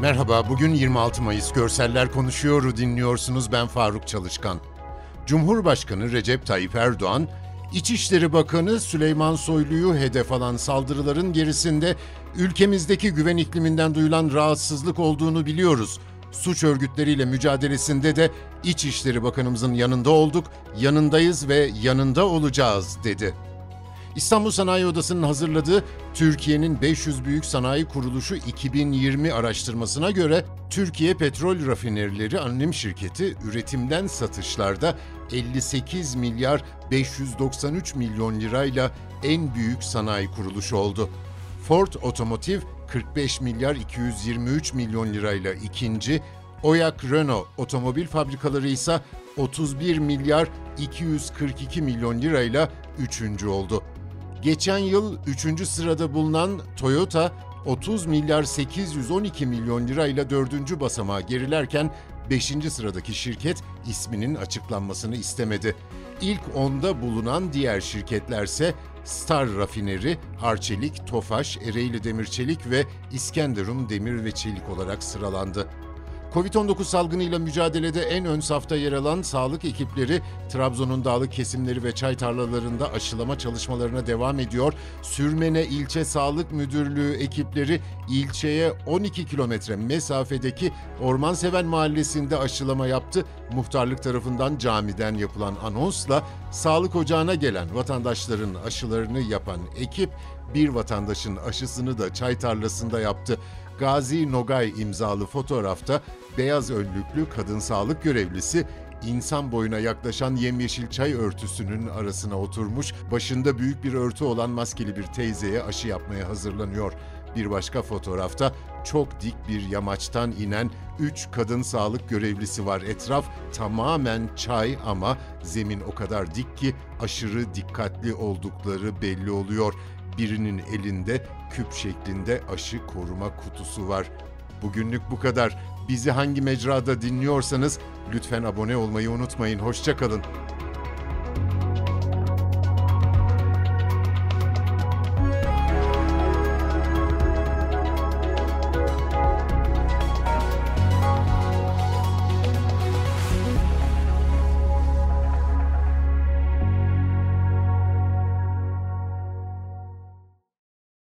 Merhaba, bugün 26 Mayıs Görseller Konuşuyor'u dinliyorsunuz. Ben Faruk Çalışkan. Cumhurbaşkanı Recep Tayyip Erdoğan, İçişleri Bakanı Süleyman Soylu'yu hedef alan saldırıların gerisinde ülkemizdeki güven ikliminden duyulan rahatsızlık olduğunu biliyoruz. Suç örgütleriyle mücadelesinde de İçişleri Bakanımızın yanında olduk, yanındayız ve yanında olacağız dedi. İstanbul Sanayi Odası'nın hazırladığı Türkiye'nin 500 Büyük Sanayi Kuruluşu 2020 araştırmasına göre Türkiye Petrol Rafinerileri Anonim Şirketi üretimden satışlarda 58 milyar 593 milyon lirayla en büyük sanayi kuruluşu oldu. Ford Otomotiv 45 milyar 223 milyon lirayla ikinci, Oyak Renault otomobil fabrikaları ise 31 milyar 242 milyon lirayla üçüncü oldu. Geçen yıl 3. sırada bulunan Toyota 30 milyar 812 milyon lirayla 4. basamağa gerilerken 5. sıradaki şirket isminin açıklanmasını istemedi. İlk onda bulunan diğer şirketlerse Star Rafineri, Arçelik, Tofaş, Ereğli Demir Çelik ve İskenderun Demir ve Çelik olarak sıralandı. Covid-19 salgınıyla mücadelede en ön safta yer alan sağlık ekipleri Trabzon'un dağlık kesimleri ve çay tarlalarında aşılama çalışmalarına devam ediyor. Sürmene İlçe Sağlık Müdürlüğü ekipleri ilçeye 12 kilometre mesafedeki Ormanseven Mahallesi'nde aşılama yaptı. Muhtarlık tarafından camiden yapılan anonsla sağlık ocağına gelen vatandaşların aşılarını yapan ekip bir vatandaşın aşısını da çay tarlasında yaptı. Gazi Nogay imzalı fotoğrafta beyaz önlüklü kadın sağlık görevlisi insan boyuna yaklaşan yemyeşil çay örtüsünün arasına oturmuş, başında büyük bir örtü olan maskeli bir teyzeye aşı yapmaya hazırlanıyor. Bir başka fotoğrafta çok dik bir yamaçtan inen 3 kadın sağlık görevlisi var. Etraf tamamen çay ama zemin o kadar dik ki aşırı dikkatli oldukları belli oluyor. Birinin elinde küp şeklinde aşı koruma kutusu var. Bugünlük bu kadar. Bizi hangi mecrada dinliyorsanız lütfen abone olmayı unutmayın. Hoşçakalın.